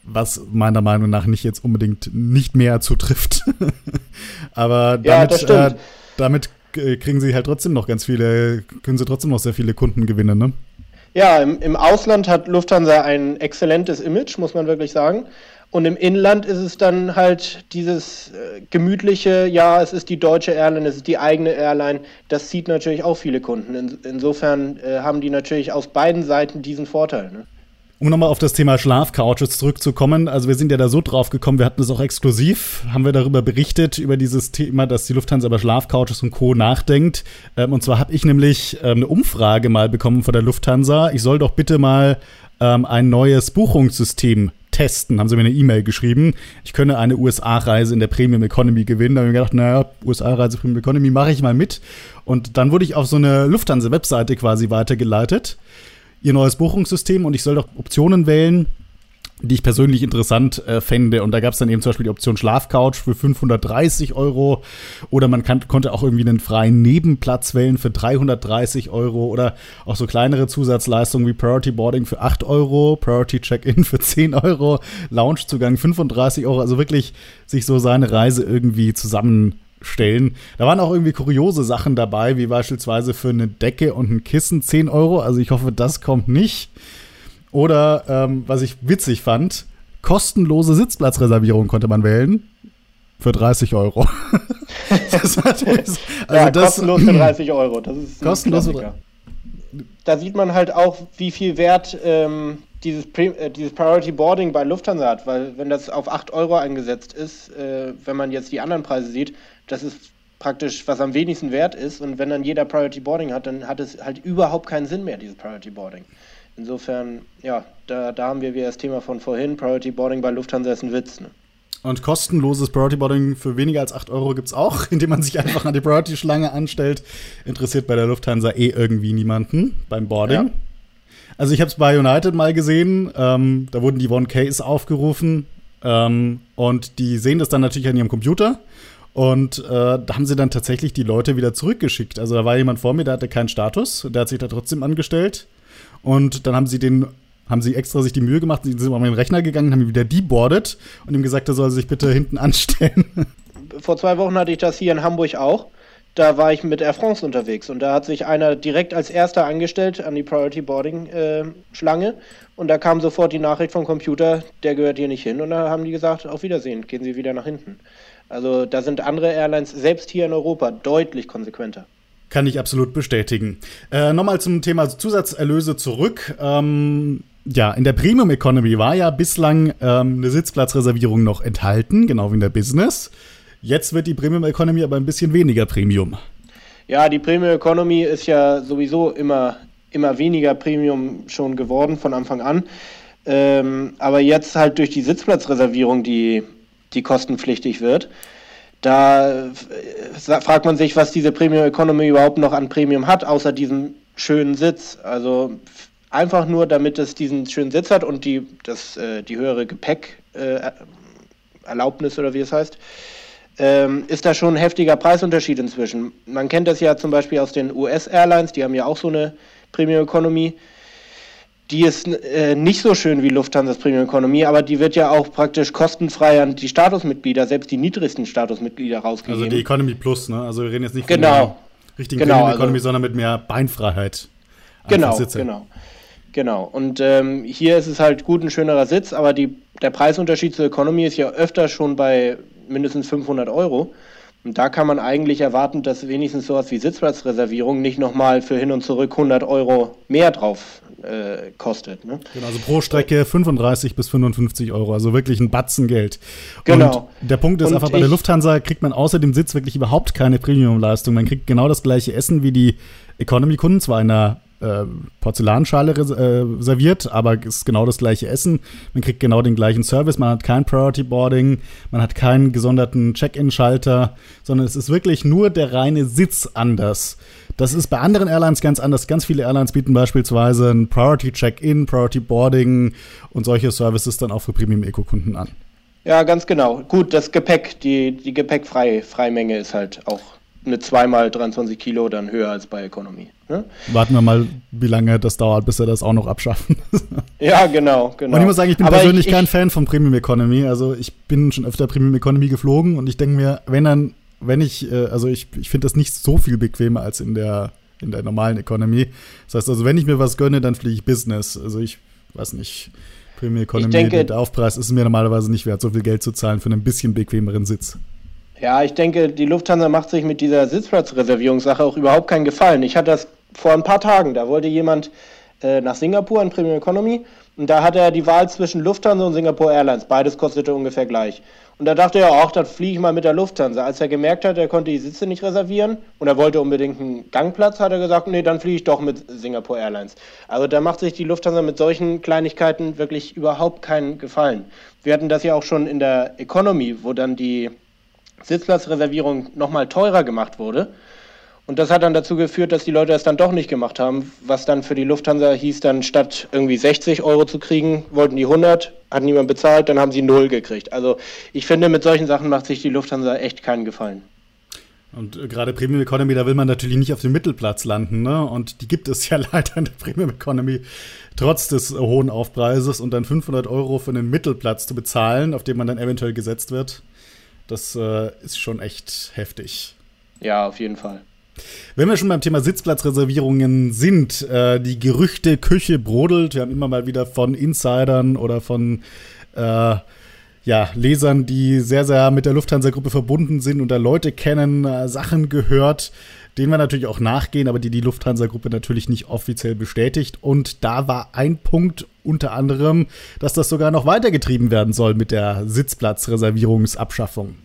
A: was meiner Meinung nach nicht jetzt unbedingt nicht mehr zutrifft. Aber damit, ja, äh, damit kriegen sie halt trotzdem noch ganz viele, können sie trotzdem noch sehr viele Kunden gewinnen, ne?
B: Ja, im, im Ausland hat Lufthansa ein exzellentes Image, muss man wirklich sagen. Und im Inland ist es dann halt dieses äh, gemütliche, ja, es ist die deutsche Airline, es ist die eigene Airline. Das zieht natürlich auch viele Kunden. In, insofern äh, haben die natürlich aus beiden Seiten diesen Vorteil. Ne?
A: Um nochmal auf das Thema Schlafcouches zurückzukommen, also wir sind ja da so drauf gekommen, wir hatten das auch exklusiv, haben wir darüber berichtet, über dieses Thema, dass die Lufthansa über Schlafcouches und Co. nachdenkt. Ähm, und zwar habe ich nämlich ähm, eine Umfrage mal bekommen von der Lufthansa. Ich soll doch bitte mal ähm, ein neues Buchungssystem testen, haben sie mir eine E-Mail geschrieben. Ich könne eine USA-Reise in der Premium Economy gewinnen. Da habe ich mir gedacht, naja, USA-Reise Premium Economy mache ich mal mit. Und dann wurde ich auf so eine Lufthansa-Webseite quasi weitergeleitet. Ihr neues Buchungssystem und ich soll doch Optionen wählen, die ich persönlich interessant äh, fände. Und da gab es dann eben zum Beispiel die Option Schlafcouch für 530 Euro oder man kann, konnte auch irgendwie einen freien Nebenplatz wählen für 330 Euro oder auch so kleinere Zusatzleistungen wie Priority Boarding für 8 Euro, Priority Check-in für 10 Euro, Loungezugang 35 Euro. Also wirklich sich so seine Reise irgendwie zusammenstellen. Da waren auch irgendwie kuriose Sachen dabei, wie beispielsweise für eine Decke und ein Kissen 10 Euro. Also ich hoffe, das kommt nicht. Oder, ähm, was ich witzig fand, kostenlose Sitzplatzreservierung konnte man wählen. Für 30 Euro.
B: das war das, also ja, das, kostenlos für 30 Euro. Das ist kostenlos. Da sieht man halt auch, wie viel Wert ähm, dieses, äh, dieses Priority Boarding bei Lufthansa hat, weil wenn das auf 8 Euro eingesetzt ist, äh, wenn man jetzt die anderen Preise sieht, das ist praktisch, was am wenigsten wert ist. Und wenn dann jeder Priority Boarding hat, dann hat es halt überhaupt keinen Sinn mehr, dieses Priority Boarding. Insofern, ja, da, da haben wir wieder das Thema von vorhin. Priority Boarding bei Lufthansa ist ein Witz. Ne?
A: Und kostenloses Priority Boarding für weniger als 8 Euro gibt es auch, indem man sich einfach an die Priority-Schlange anstellt. Interessiert bei der Lufthansa eh irgendwie niemanden beim Boarding. Ja. Also ich habe es bei United mal gesehen, ähm, da wurden die One Ks aufgerufen ähm, und die sehen das dann natürlich an ihrem Computer und äh, da haben sie dann tatsächlich die Leute wieder zurückgeschickt. Also da war jemand vor mir, der hatte keinen Status, der hat sich da trotzdem angestellt und dann haben sie den haben sie extra sich die Mühe gemacht, sie sind auf den Rechner gegangen, haben ihn wieder deboardet und ihm gesagt, er soll sich bitte hinten anstellen.
B: Vor zwei Wochen hatte ich das hier in Hamburg auch. Da war ich mit Air France unterwegs und da hat sich einer direkt als erster angestellt an die Priority Boarding äh, Schlange und da kam sofort die Nachricht vom Computer, der gehört hier nicht hin und da haben die gesagt, auf Wiedersehen, gehen Sie wieder nach hinten. Also da sind andere Airlines, selbst hier in Europa, deutlich konsequenter.
A: Kann ich absolut bestätigen. Äh, Nochmal zum Thema Zusatzerlöse zurück. Ähm, ja, in der Premium Economy war ja bislang ähm, eine Sitzplatzreservierung noch enthalten, genau wie in der Business. Jetzt wird die Premium Economy aber ein bisschen weniger Premium.
B: Ja, die Premium Economy ist ja sowieso immer, immer weniger Premium schon geworden von Anfang an. Ähm, aber jetzt halt durch die Sitzplatzreservierung, die, die kostenpflichtig wird, da äh, fragt man sich, was diese Premium Economy überhaupt noch an Premium hat, außer diesem schönen Sitz. Also einfach nur, damit es diesen schönen Sitz hat und die, das, äh, die höhere Gepäckerlaubnis äh, oder wie es heißt, ähm, ist da schon ein heftiger Preisunterschied inzwischen. Man kennt das ja zum Beispiel aus den US-Airlines, die haben ja auch so eine Premium Economy die ist äh, nicht so schön wie Lufthansa's Premium Economy, aber die wird ja auch praktisch kostenfrei an die Statusmitglieder, selbst die niedrigsten Statusmitglieder rausgegeben.
A: Also die Economy Plus, ne? Also wir reden jetzt nicht
B: von genau.
A: der richtigen genau, Premium Economy, also, sondern mit mehr Beinfreiheit.
B: Genau, genau. Genau. Und ähm, hier ist es halt gut ein schönerer Sitz, aber die, der Preisunterschied zur Economy ist ja öfter schon bei mindestens 500 Euro. Und da kann man eigentlich erwarten, dass wenigstens sowas wie Sitzplatzreservierung nicht nochmal für hin und zurück 100 Euro mehr drauf äh, kostet. Ne?
A: Genau, also pro Strecke 35 bis 55 Euro, also wirklich ein Batzen Geld.
B: Genau.
A: Und der Punkt ist und einfach, bei der Lufthansa kriegt man außer dem Sitz wirklich überhaupt keine Premium-Leistung. Man kriegt genau das gleiche Essen wie die Economy-Kunden, zwar in einer äh, Porzellanschale äh, serviert, aber es ist genau das gleiche Essen. Man kriegt genau den gleichen Service. Man hat kein Priority Boarding, man hat keinen gesonderten Check-in-Schalter, sondern es ist wirklich nur der reine Sitz anders. Das ist bei anderen Airlines ganz anders. Ganz viele Airlines bieten beispielsweise ein Priority Check-in, Priority Boarding und solche Services dann auch für Premium Eco-Kunden an.
B: Ja, ganz genau. Gut, das Gepäck, die, die Gepäckfreimenge ist halt auch eine zweimal 23 Kilo dann höher als bei Economy. Ne?
A: Warten wir mal, wie lange das dauert, bis wir das auch noch abschaffen.
B: ja, genau, genau.
A: Und ich muss sagen, ich bin Aber persönlich ich, kein Fan von Premium Economy. Also ich bin schon öfter Premium Economy geflogen und ich denke mir, wenn dann, wenn ich, äh, also ich, ich finde das nicht so viel bequemer als in der, in der normalen Economy. Das heißt also, wenn ich mir was gönne, dann fliege ich Business. Also ich weiß nicht. Premium Economy, denke, der Aufpreis ist mir normalerweise nicht wert, so viel Geld zu zahlen für einen bisschen bequemeren Sitz.
B: Ja, ich denke, die Lufthansa macht sich mit dieser Sitzplatzreservierungssache auch überhaupt keinen Gefallen. Ich hatte das vor ein paar Tagen, da wollte jemand äh, nach Singapur in Premium Economy und da hatte er die Wahl zwischen Lufthansa und Singapore Airlines. Beides kostete ungefähr gleich. Und da dachte er, ach, dann fliege ich mal mit der Lufthansa. Als er gemerkt hat, er konnte die Sitze nicht reservieren und er wollte unbedingt einen Gangplatz, hat er gesagt, nee, dann fliege ich doch mit Singapore Airlines. Also da macht sich die Lufthansa mit solchen Kleinigkeiten wirklich überhaupt keinen Gefallen. Wir hatten das ja auch schon in der Economy, wo dann die Sitzplatzreservierung nochmal teurer gemacht wurde. Und das hat dann dazu geführt, dass die Leute das dann doch nicht gemacht haben, was dann für die Lufthansa hieß, dann statt irgendwie 60 Euro zu kriegen, wollten die 100, hat niemand bezahlt, dann haben sie null gekriegt. Also ich finde, mit solchen Sachen macht sich die Lufthansa echt keinen Gefallen.
A: Und äh, gerade Premium Economy, da will man natürlich nicht auf dem Mittelplatz landen, ne? Und die gibt es ja leider in der Premium Economy trotz des hohen Aufpreises und dann 500 Euro für einen Mittelplatz zu bezahlen, auf dem man dann eventuell gesetzt wird. Das äh, ist schon echt heftig.
B: Ja, auf jeden Fall.
A: Wenn wir schon beim Thema Sitzplatzreservierungen sind, äh, die Gerüchte Küche brodelt. Wir haben immer mal wieder von Insidern oder von äh, ja, Lesern, die sehr, sehr mit der Lufthansa-Gruppe verbunden sind und da Leute kennen, äh, Sachen gehört, denen wir natürlich auch nachgehen, aber die die Lufthansa-Gruppe natürlich nicht offiziell bestätigt. Und da war ein Punkt unter anderem, dass das sogar noch weitergetrieben werden soll mit der Sitzplatzreservierungsabschaffung.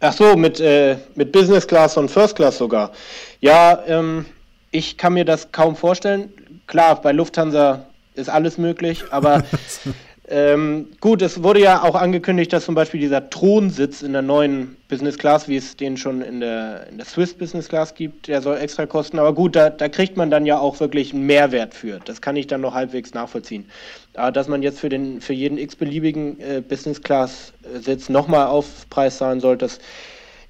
B: Ach so, mit, äh, mit Business Class und First Class sogar. Ja, ähm, ich kann mir das kaum vorstellen. Klar, bei Lufthansa ist alles möglich, aber Ähm, gut, es wurde ja auch angekündigt, dass zum Beispiel dieser Thronsitz in der neuen Business Class, wie es den schon in der, in der Swiss Business Class gibt, der soll extra kosten. Aber gut, da, da kriegt man dann ja auch wirklich einen Mehrwert für. Das kann ich dann noch halbwegs nachvollziehen. Aber dass man jetzt für, den, für jeden x-beliebigen äh, Business Class Sitz nochmal Aufpreis zahlen sollte, das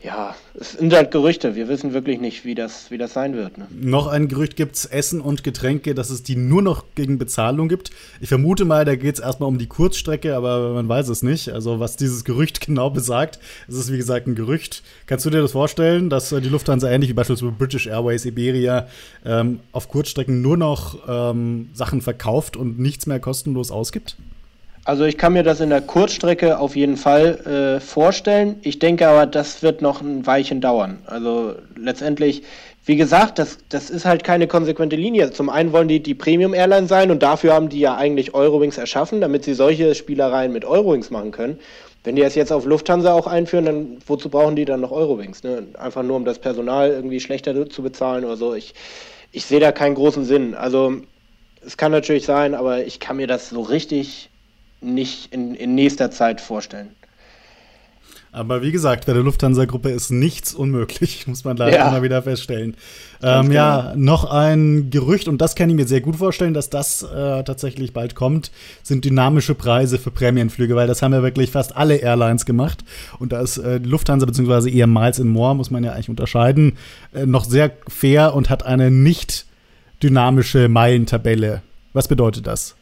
B: ja, es sind halt Gerüchte. Wir wissen wirklich nicht, wie das, wie das sein wird. Ne?
A: Noch ein Gerücht gibt es Essen und Getränke, dass es die nur noch gegen Bezahlung gibt. Ich vermute mal, da geht es erstmal um die Kurzstrecke, aber man weiß es nicht. Also, was dieses Gerücht genau besagt, es ist wie gesagt ein Gerücht. Kannst du dir das vorstellen, dass äh, die Lufthansa ähnlich wie beispielsweise British Airways, Iberia ähm, auf Kurzstrecken nur noch ähm, Sachen verkauft und nichts mehr kostenlos ausgibt?
B: Also ich kann mir das in der Kurzstrecke auf jeden Fall äh, vorstellen. Ich denke aber, das wird noch ein Weilchen dauern. Also letztendlich, wie gesagt, das, das ist halt keine konsequente Linie. Zum einen wollen die die Premium-Airline sein und dafür haben die ja eigentlich Eurowings erschaffen, damit sie solche Spielereien mit Eurowings machen können. Wenn die das jetzt auf Lufthansa auch einführen, dann wozu brauchen die dann noch Eurowings? Ne? Einfach nur, um das Personal irgendwie schlechter zu bezahlen oder so. Ich, ich sehe da keinen großen Sinn. Also es kann natürlich sein, aber ich kann mir das so richtig nicht in, in nächster Zeit vorstellen.
A: Aber wie gesagt, bei der Lufthansa-Gruppe ist nichts unmöglich, muss man leider ja. immer wieder feststellen. Ähm, ja, genau. noch ein Gerücht, und das kann ich mir sehr gut vorstellen, dass das äh, tatsächlich bald kommt, sind dynamische Preise für Prämienflüge, weil das haben ja wirklich fast alle Airlines gemacht. Und da ist äh, Lufthansa beziehungsweise eher Miles in More, muss man ja eigentlich unterscheiden, äh, noch sehr fair und hat eine nicht dynamische Meilentabelle. Was bedeutet das?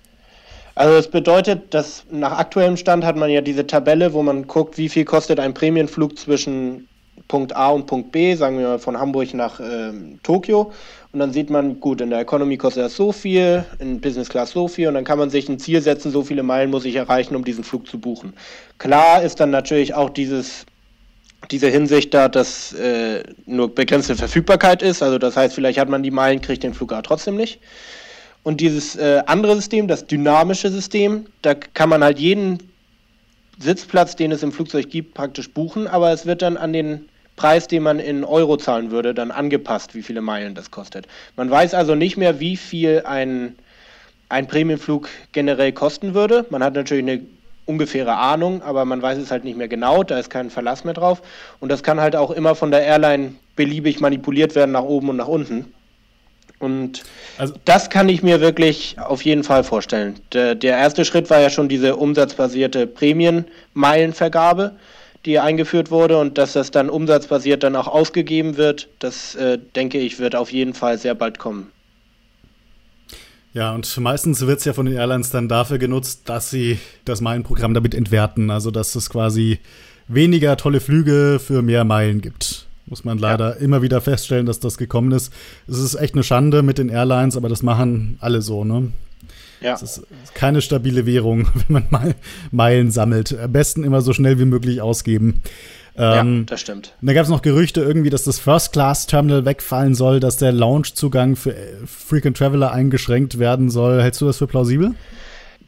B: Also es bedeutet, dass nach aktuellem Stand hat man ja diese Tabelle, wo man guckt, wie viel kostet ein Prämienflug zwischen Punkt A und Punkt B, sagen wir mal von Hamburg nach äh, Tokio. Und dann sieht man, gut, in der Economy kostet das so viel, in Business Class so viel und dann kann man sich ein Ziel setzen, so viele Meilen muss ich erreichen, um diesen Flug zu buchen. Klar ist dann natürlich auch dieses diese Hinsicht da, dass äh, nur begrenzte Verfügbarkeit ist. Also das heißt, vielleicht hat man die Meilen, kriegt den Flug aber trotzdem nicht. Und dieses äh, andere System, das dynamische System, da kann man halt jeden Sitzplatz, den es im Flugzeug gibt, praktisch buchen, aber es wird dann an den Preis, den man in Euro zahlen würde, dann angepasst, wie viele Meilen das kostet. Man weiß also nicht mehr, wie viel ein, ein Premiumflug generell kosten würde. Man hat natürlich eine ungefähre Ahnung, aber man weiß es halt nicht mehr genau, da ist kein Verlass mehr drauf. Und das kann halt auch immer von der Airline beliebig manipuliert werden nach oben und nach unten. Und also, das kann ich mir wirklich auf jeden Fall vorstellen. Der, der erste Schritt war ja schon diese umsatzbasierte Prämienmeilenvergabe, die eingeführt wurde und dass das dann umsatzbasiert dann auch ausgegeben wird, das äh, denke ich wird auf jeden Fall sehr bald kommen.
A: Ja, und meistens wird es ja von den Airlines dann dafür genutzt, dass sie das Meilenprogramm damit entwerten. Also, dass es quasi weniger tolle Flüge für mehr Meilen gibt. Muss man leider ja. immer wieder feststellen, dass das gekommen ist. Es ist echt eine Schande mit den Airlines, aber das machen alle so, ne? Ja. Es ist keine stabile Währung, wenn man mal Meilen sammelt. Am besten immer so schnell wie möglich ausgeben.
B: Ähm, ja, das stimmt.
A: Da gab es noch Gerüchte irgendwie, dass das First-Class-Terminal wegfallen soll, dass der Lounge-Zugang für Frequent Traveler eingeschränkt werden soll. Hältst du das für plausibel?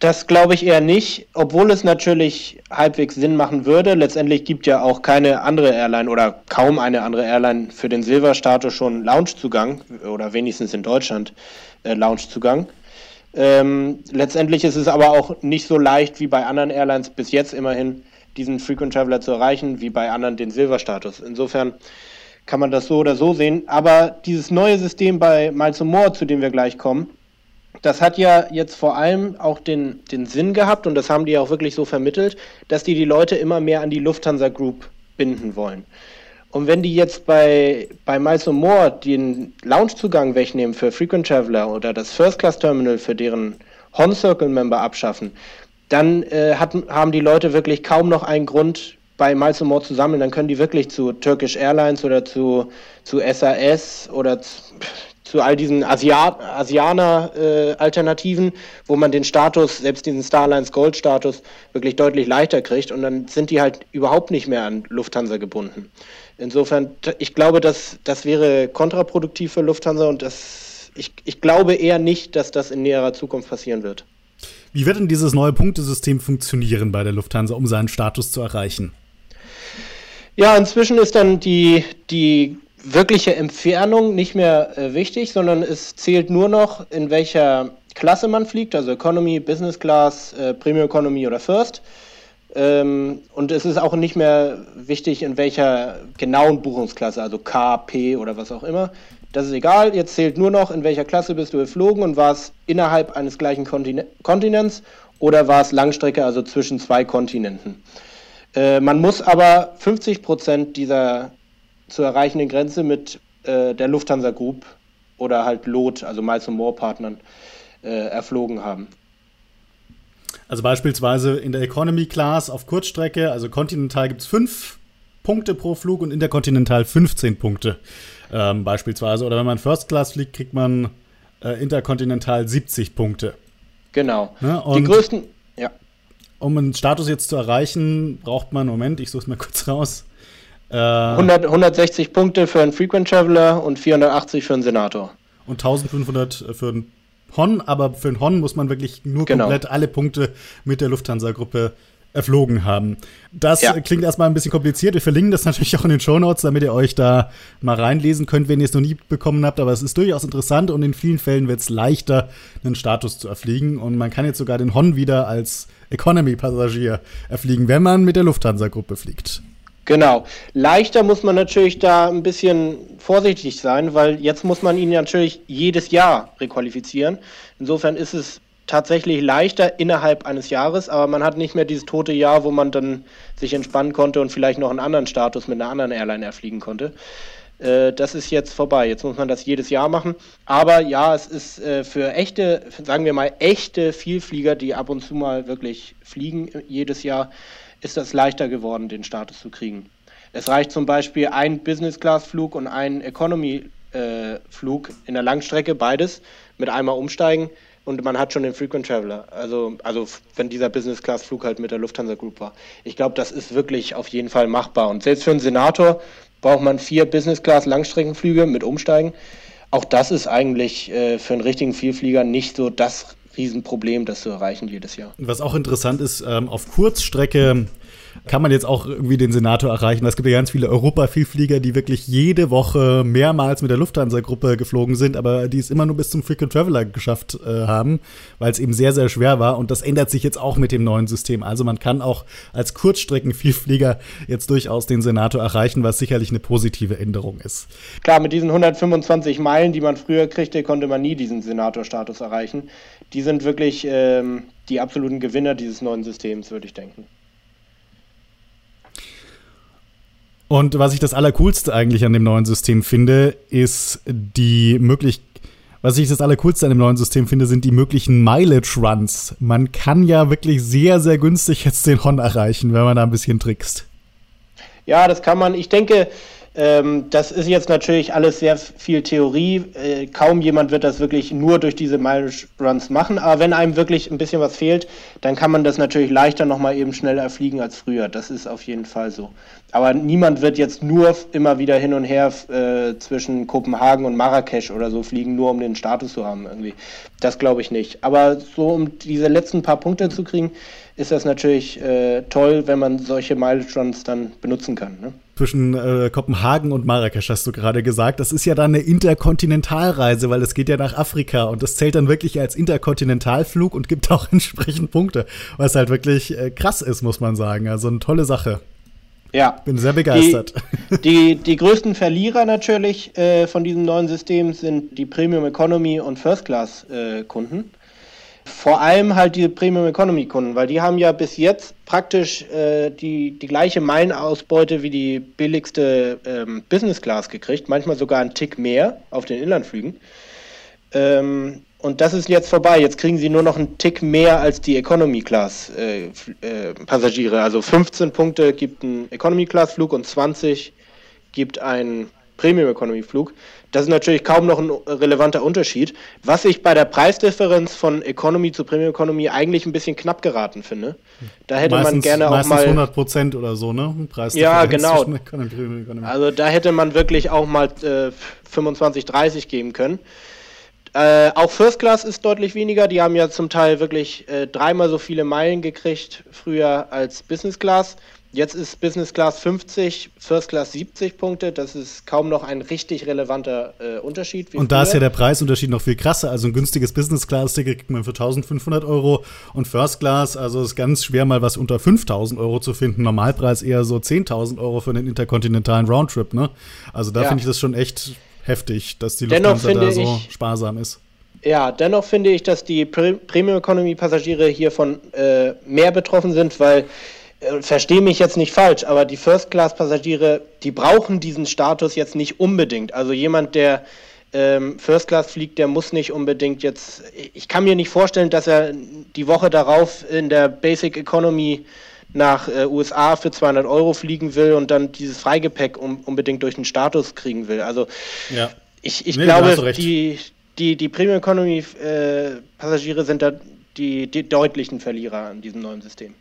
B: Das glaube ich eher nicht, obwohl es natürlich halbwegs Sinn machen würde. Letztendlich gibt ja auch keine andere Airline oder kaum eine andere Airline für den Silver-Status schon Loungezugang oder wenigstens in Deutschland äh, Loungezugang. Ähm, letztendlich ist es aber auch nicht so leicht wie bei anderen Airlines bis jetzt immerhin diesen Frequent Traveler zu erreichen, wie bei anderen den Silver-Status. Insofern kann man das so oder so sehen. Aber dieses neue System bei Miles More, zu dem wir gleich kommen, das hat ja jetzt vor allem auch den, den Sinn gehabt, und das haben die auch wirklich so vermittelt, dass die die Leute immer mehr an die Lufthansa Group binden wollen. Und wenn die jetzt bei, bei Miles More den Loungezugang wegnehmen für Frequent Traveler oder das First Class Terminal für deren Hon Circle Member abschaffen, dann äh, hat, haben die Leute wirklich kaum noch einen Grund, bei Miles More zu sammeln. Dann können die wirklich zu Turkish Airlines oder zu, zu SAS oder zu, zu all diesen Asia Asianer-Alternativen, äh, wo man den Status, selbst diesen Starlines Gold-Status, wirklich deutlich leichter kriegt und dann sind die halt überhaupt nicht mehr an Lufthansa gebunden. Insofern, ich glaube, dass das wäre kontraproduktiv für Lufthansa und das, ich, ich glaube eher nicht, dass das in näherer Zukunft passieren wird.
A: Wie wird denn dieses neue Punktesystem funktionieren bei der Lufthansa, um seinen Status zu erreichen?
B: Ja, inzwischen ist dann die, die wirkliche Entfernung nicht mehr äh, wichtig, sondern es zählt nur noch, in welcher Klasse man fliegt, also Economy, Business Class, äh, Premium Economy oder First. Ähm, und es ist auch nicht mehr wichtig, in welcher genauen Buchungsklasse, also K, P oder was auch immer. Das ist egal, jetzt zählt nur noch, in welcher Klasse bist du geflogen und war es innerhalb eines gleichen Kontine Kontinents oder war es Langstrecke, also zwischen zwei Kontinenten. Äh, man muss aber 50 Prozent dieser zu erreichenden Grenze mit äh, der Lufthansa Group oder halt LOT, also Miles More Partnern, äh, erflogen haben.
A: Also beispielsweise in der Economy Class auf Kurzstrecke, also Continental gibt es fünf Punkte pro Flug und Intercontinental 15 Punkte ähm, beispielsweise. Oder wenn man First Class fliegt, kriegt man äh, Intercontinental 70 Punkte.
B: Genau.
A: Ne? Die größten, ja. Um einen Status jetzt zu erreichen, braucht man, Moment, ich suche es mal kurz raus,
B: 100, äh, 160 Punkte für einen Frequent Traveler und 480 für einen Senator.
A: Und 1500 für einen Hon, aber für einen Hon muss man wirklich nur genau. komplett alle Punkte mit der Lufthansa-Gruppe erflogen haben. Das ja. klingt erstmal ein bisschen kompliziert. Wir verlinken das natürlich auch in den Show Notes, damit ihr euch da mal reinlesen könnt, wenn ihr es noch nie bekommen habt. Aber es ist durchaus interessant und in vielen Fällen wird es leichter, einen Status zu erfliegen. Und man kann jetzt sogar den Hon wieder als Economy-Passagier erfliegen, wenn man mit der Lufthansa-Gruppe fliegt.
B: Genau. Leichter muss man natürlich da ein bisschen vorsichtig sein, weil jetzt muss man ihn natürlich jedes Jahr requalifizieren. Insofern ist es tatsächlich leichter innerhalb eines Jahres, aber man hat nicht mehr dieses tote Jahr, wo man dann sich entspannen konnte und vielleicht noch einen anderen Status mit einer anderen Airline erfliegen konnte. Äh, das ist jetzt vorbei. Jetzt muss man das jedes Jahr machen. Aber ja, es ist äh, für echte, sagen wir mal, echte Vielflieger, die ab und zu mal wirklich fliegen jedes Jahr, ist das leichter geworden, den Status zu kriegen. Es reicht zum Beispiel ein Business-Class-Flug und ein Economy-Flug in der Langstrecke, beides, mit einmal umsteigen und man hat schon den Frequent Traveler. Also, also wenn dieser Business-Class-Flug halt mit der Lufthansa Group war. Ich glaube, das ist wirklich auf jeden Fall machbar. Und selbst für einen Senator braucht man vier Business-Class-Langstreckenflüge mit Umsteigen. Auch das ist eigentlich äh, für einen richtigen Vielflieger nicht so das Riesenproblem, das zu erreichen jedes Jahr.
A: Was auch interessant ist, ähm, auf Kurzstrecke kann man jetzt auch irgendwie den Senator erreichen. Es gibt ja ganz viele Europa-Vielflieger, die wirklich jede Woche mehrmals mit der Lufthansa-Gruppe geflogen sind, aber die es immer nur bis zum Frequent Traveler geschafft äh, haben, weil es eben sehr, sehr schwer war. Und das ändert sich jetzt auch mit dem neuen System. Also man kann auch als Kurzstrecken-Vielflieger jetzt durchaus den Senator erreichen, was sicherlich eine positive Änderung ist.
B: Klar, mit diesen 125 Meilen, die man früher kriegte, konnte man nie diesen Senator-Status erreichen. Die sind wirklich ähm, die absoluten Gewinner dieses neuen Systems, würde ich denken.
A: Und was ich das Allercoolste eigentlich an dem neuen System finde, ist die Möglichkeit, was ich das Allercoolste an dem neuen System finde, sind die möglichen Mileage-Runs. Man kann ja wirklich sehr, sehr günstig jetzt den Hon erreichen, wenn man da ein bisschen trickst.
B: Ja, das kann man. Ich denke, ähm, das ist jetzt natürlich alles sehr viel Theorie. Äh, kaum jemand wird das wirklich nur durch diese Mileage Runs machen. Aber wenn einem wirklich ein bisschen was fehlt, dann kann man das natürlich leichter nochmal eben schneller fliegen als früher. Das ist auf jeden Fall so. Aber niemand wird jetzt nur immer wieder hin und her äh, zwischen Kopenhagen und Marrakesch oder so fliegen, nur um den Status zu haben irgendwie. Das glaube ich nicht. Aber so um diese letzten paar Punkte zu kriegen, ist das natürlich äh, toll, wenn man solche Runs dann benutzen kann. Ne?
A: Zwischen äh, Kopenhagen und Marrakesch, hast du gerade gesagt. Das ist ja dann eine Interkontinentalreise, weil es geht ja nach Afrika und das zählt dann wirklich als Interkontinentalflug und gibt auch entsprechend Punkte, was halt wirklich äh, krass ist, muss man sagen. Also eine tolle Sache.
B: Ja.
A: Bin sehr begeistert.
B: Die, die, die größten Verlierer natürlich äh, von diesem neuen System sind die Premium Economy und First Class äh, Kunden. Vor allem halt die Premium Economy Kunden, weil die haben ja bis jetzt praktisch äh, die, die gleiche Meilenausbeute wie die billigste ähm, Business Class gekriegt, manchmal sogar einen Tick mehr auf den Inlandflügen. Ähm, und das ist jetzt vorbei. Jetzt kriegen sie nur noch einen Tick mehr als die Economy Class äh, äh, Passagiere. Also 15 Punkte gibt ein Economy Class Flug und 20 gibt ein Premium Economy Flug. Das ist natürlich kaum noch ein relevanter Unterschied, was ich bei der Preisdifferenz von Economy zu Premium Economy eigentlich ein bisschen knapp geraten finde. Da hätte meistens, man gerne auch mal
A: 100 Prozent oder so, ne?
B: Ja, genau. Also da hätte man wirklich auch mal äh, 25, 30 geben können. Äh, auch First Class ist deutlich weniger. Die haben ja zum Teil wirklich äh, dreimal so viele Meilen gekriegt früher als Business Class. Jetzt ist Business Class 50, First Class 70 Punkte. Das ist kaum noch ein richtig relevanter äh, Unterschied.
A: und da ist ja der Preisunterschied noch viel krasser. Also ein günstiges Business Class-Ticket kriegt man für 1500 Euro und First Class, also ist ganz schwer mal was unter 5000 Euro zu finden. Normalpreis eher so 10.000 Euro für einen interkontinentalen Roundtrip. Ne? Also da ja. finde ich das schon echt heftig, dass die Lufthansa da so sparsam ist.
B: Ja, dennoch finde ich, dass die Premium Economy Passagiere hiervon äh, mehr betroffen sind, weil verstehe mich jetzt nicht falsch, aber die First-Class-Passagiere, die brauchen diesen Status jetzt nicht unbedingt. Also jemand, der ähm, First Class fliegt, der muss nicht unbedingt jetzt. Ich kann mir nicht vorstellen, dass er die Woche darauf in der Basic Economy nach äh, USA für 200 Euro fliegen will und dann dieses Freigepäck um, unbedingt durch den Status kriegen will. Also ja. ich, ich nee, glaube, die, die, die Premium Economy äh, Passagiere sind da die, die deutlichen Verlierer an diesem neuen System.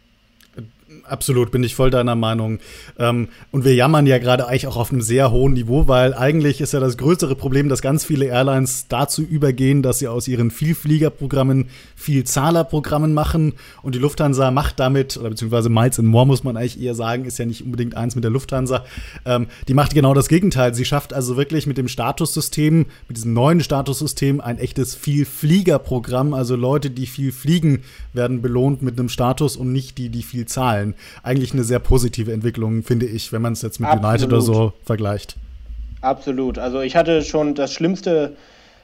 A: Absolut, bin ich voll deiner Meinung. Ähm, und wir jammern ja gerade eigentlich auch auf einem sehr hohen Niveau, weil eigentlich ist ja das größere Problem, dass ganz viele Airlines dazu übergehen, dass sie aus ihren Vielfliegerprogrammen Vielzahlerprogrammen machen. Und die Lufthansa macht damit, oder beziehungsweise Miles and More muss man eigentlich eher sagen, ist ja nicht unbedingt eins mit der Lufthansa. Ähm, die macht genau das Gegenteil. Sie schafft also wirklich mit dem Statussystem, mit diesem neuen Statussystem ein echtes Vielfliegerprogramm. Also Leute, die viel fliegen, werden belohnt mit einem Status und nicht die, die viel zahlen. Zahlen eigentlich eine sehr positive Entwicklung, finde ich, wenn man es jetzt mit Absolut. United oder so vergleicht.
B: Absolut. Also ich hatte schon das Schlimmste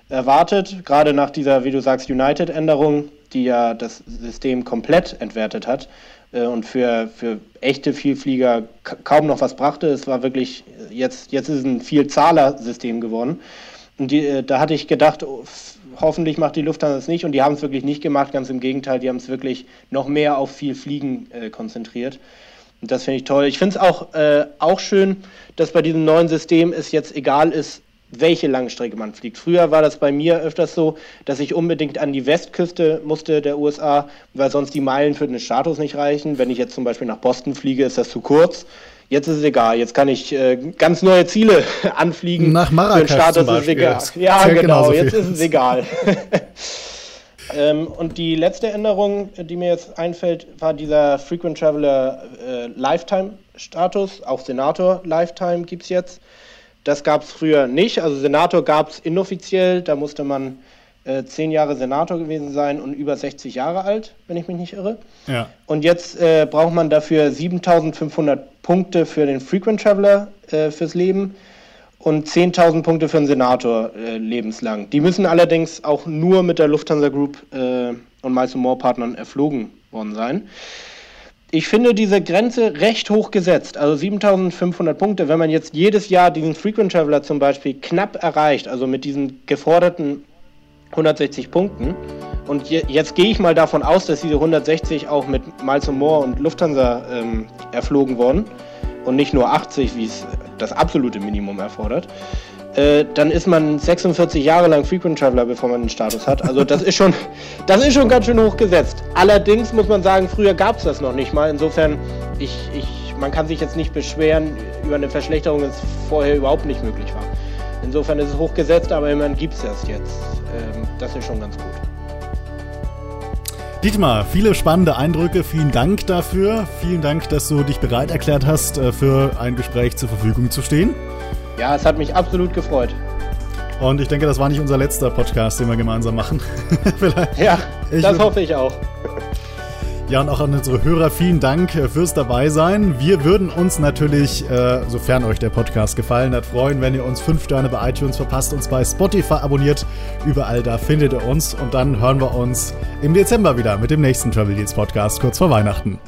B: erwartet, gerade nach dieser, wie du sagst, United-Änderung, die ja das System komplett entwertet hat äh, und für, für echte Vielflieger kaum noch was brachte. Es war wirklich, jetzt, jetzt ist es ein Vielzahler-System geworden. Und die, äh, da hatte ich gedacht, oh, hoffentlich macht die Lufthansa es nicht und die haben es wirklich nicht gemacht, ganz im Gegenteil, die haben es wirklich noch mehr auf viel Fliegen äh, konzentriert. Und das finde ich toll. Ich finde es auch, äh, auch schön, dass bei diesem neuen System es jetzt egal ist, welche Langstrecke man fliegt. Früher war das bei mir öfters so, dass ich unbedingt an die Westküste musste der USA, weil sonst die Meilen für den Status nicht reichen. Wenn ich jetzt zum Beispiel nach Boston fliege, ist das zu kurz. Jetzt ist es egal. Jetzt kann ich äh, ganz neue Ziele anfliegen.
A: Nach Marrakesch
B: Status
A: zum Beispiel.
B: Ist egal. Ja, genau. Jetzt ist es egal. ähm, und die letzte Änderung, die mir jetzt einfällt, war dieser Frequent Traveler äh, Lifetime Status. Auch Senator Lifetime gibt es jetzt. Das gab es früher nicht. Also Senator gab es inoffiziell. Da musste man äh, zehn Jahre Senator gewesen sein und über 60 Jahre alt, wenn ich mich nicht irre.
A: Ja.
B: Und jetzt äh, braucht man dafür 7500 Punkte für den Frequent Traveler äh, fürs Leben und 10.000 Punkte für den Senator äh, lebenslang. Die müssen allerdings auch nur mit der Lufthansa Group äh, und Miles More Partnern erflogen worden sein ich finde diese Grenze recht hoch gesetzt. Also 7500 Punkte, wenn man jetzt jedes Jahr diesen Frequent Traveler zum Beispiel knapp erreicht, also mit diesen geforderten 160 Punkten. Und je, jetzt gehe ich mal davon aus, dass diese 160 auch mit Miles More und Lufthansa ähm, erflogen wurden und nicht nur 80, wie es das absolute Minimum erfordert. Äh, dann ist man 46 Jahre lang Frequent Traveler, bevor man den Status hat. Also das ist schon, das ist schon ganz schön hoch gesetzt. Allerdings muss man sagen, früher gab es das noch nicht mal. Insofern, ich, ich, man kann sich jetzt nicht beschweren über eine Verschlechterung, die vorher überhaupt nicht möglich war. Insofern ist es hochgesetzt, aber immerhin gibt es das jetzt. Ähm, das ist schon ganz gut.
A: Dietmar, viele spannende Eindrücke. Vielen Dank dafür. Vielen Dank, dass du dich bereit erklärt hast, äh, für ein Gespräch zur Verfügung zu stehen.
B: Ja, es hat mich absolut gefreut.
A: Und ich denke, das war nicht unser letzter Podcast, den wir gemeinsam machen.
B: ja, ich das hoffe ich auch.
A: Ja, und auch an unsere Hörer vielen Dank äh, fürs Dabeisein. Wir würden uns natürlich, äh, sofern euch der Podcast gefallen hat, freuen, wenn ihr uns fünf Sterne bei iTunes verpasst, uns bei Spotify abonniert. Überall da findet ihr uns. Und dann hören wir uns im Dezember wieder mit dem nächsten Travel Deals Podcast kurz vor Weihnachten.